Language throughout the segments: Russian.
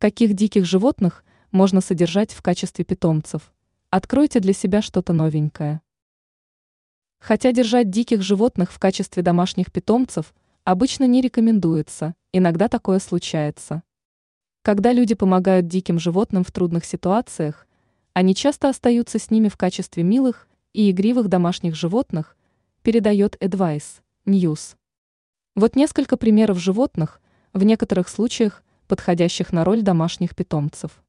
Каких диких животных можно содержать в качестве питомцев? Откройте для себя что-то новенькое. Хотя держать диких животных в качестве домашних питомцев обычно не рекомендуется, иногда такое случается. Когда люди помогают диким животным в трудных ситуациях, они часто остаются с ними в качестве милых и игривых домашних животных, передает Advice News. Вот несколько примеров животных, в некоторых случаях подходящих на роль домашних питомцев.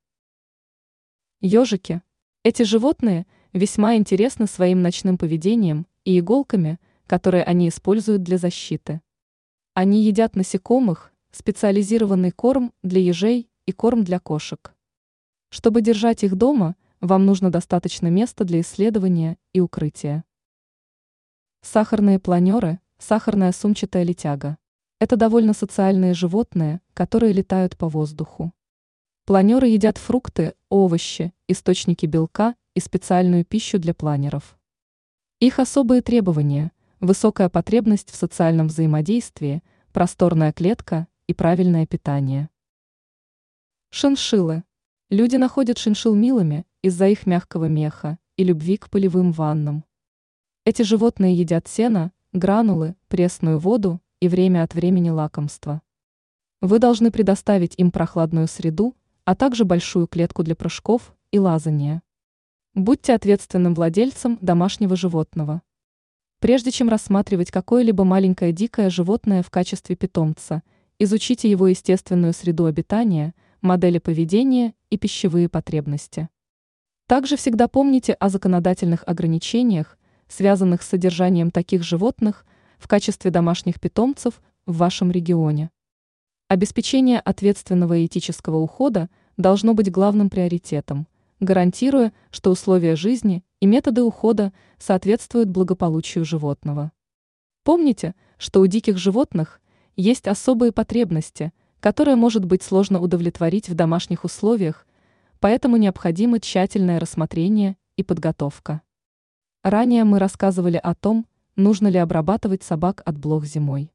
Ежики. Эти животные весьма интересны своим ночным поведением и иголками, которые они используют для защиты. Они едят насекомых, специализированный корм для ежей и корм для кошек. Чтобы держать их дома, вам нужно достаточно места для исследования и укрытия. Сахарные планеры, сахарная сумчатая летяга. Это довольно социальные животные, которые летают по воздуху. Планеры едят фрукты, овощи, источники белка и специальную пищу для планеров. Их особые требования – высокая потребность в социальном взаимодействии, просторная клетка и правильное питание. Шиншиллы. Люди находят шиншилл милыми из-за их мягкого меха и любви к полевым ваннам. Эти животные едят сено, гранулы, пресную воду и время от времени лакомства. Вы должны предоставить им прохладную среду, а также большую клетку для прыжков и лазания. Будьте ответственным владельцем домашнего животного. Прежде чем рассматривать какое-либо маленькое дикое животное в качестве питомца, изучите его естественную среду обитания, модели поведения и пищевые потребности. Также всегда помните о законодательных ограничениях, связанных с содержанием таких животных в качестве домашних питомцев в вашем регионе. Обеспечение ответственного и этического ухода должно быть главным приоритетом, гарантируя, что условия жизни и методы ухода соответствуют благополучию животного. Помните, что у диких животных есть особые потребности, которые может быть сложно удовлетворить в домашних условиях, поэтому необходимо тщательное рассмотрение и подготовка. Ранее мы рассказывали о том, нужно ли обрабатывать собак от блох зимой.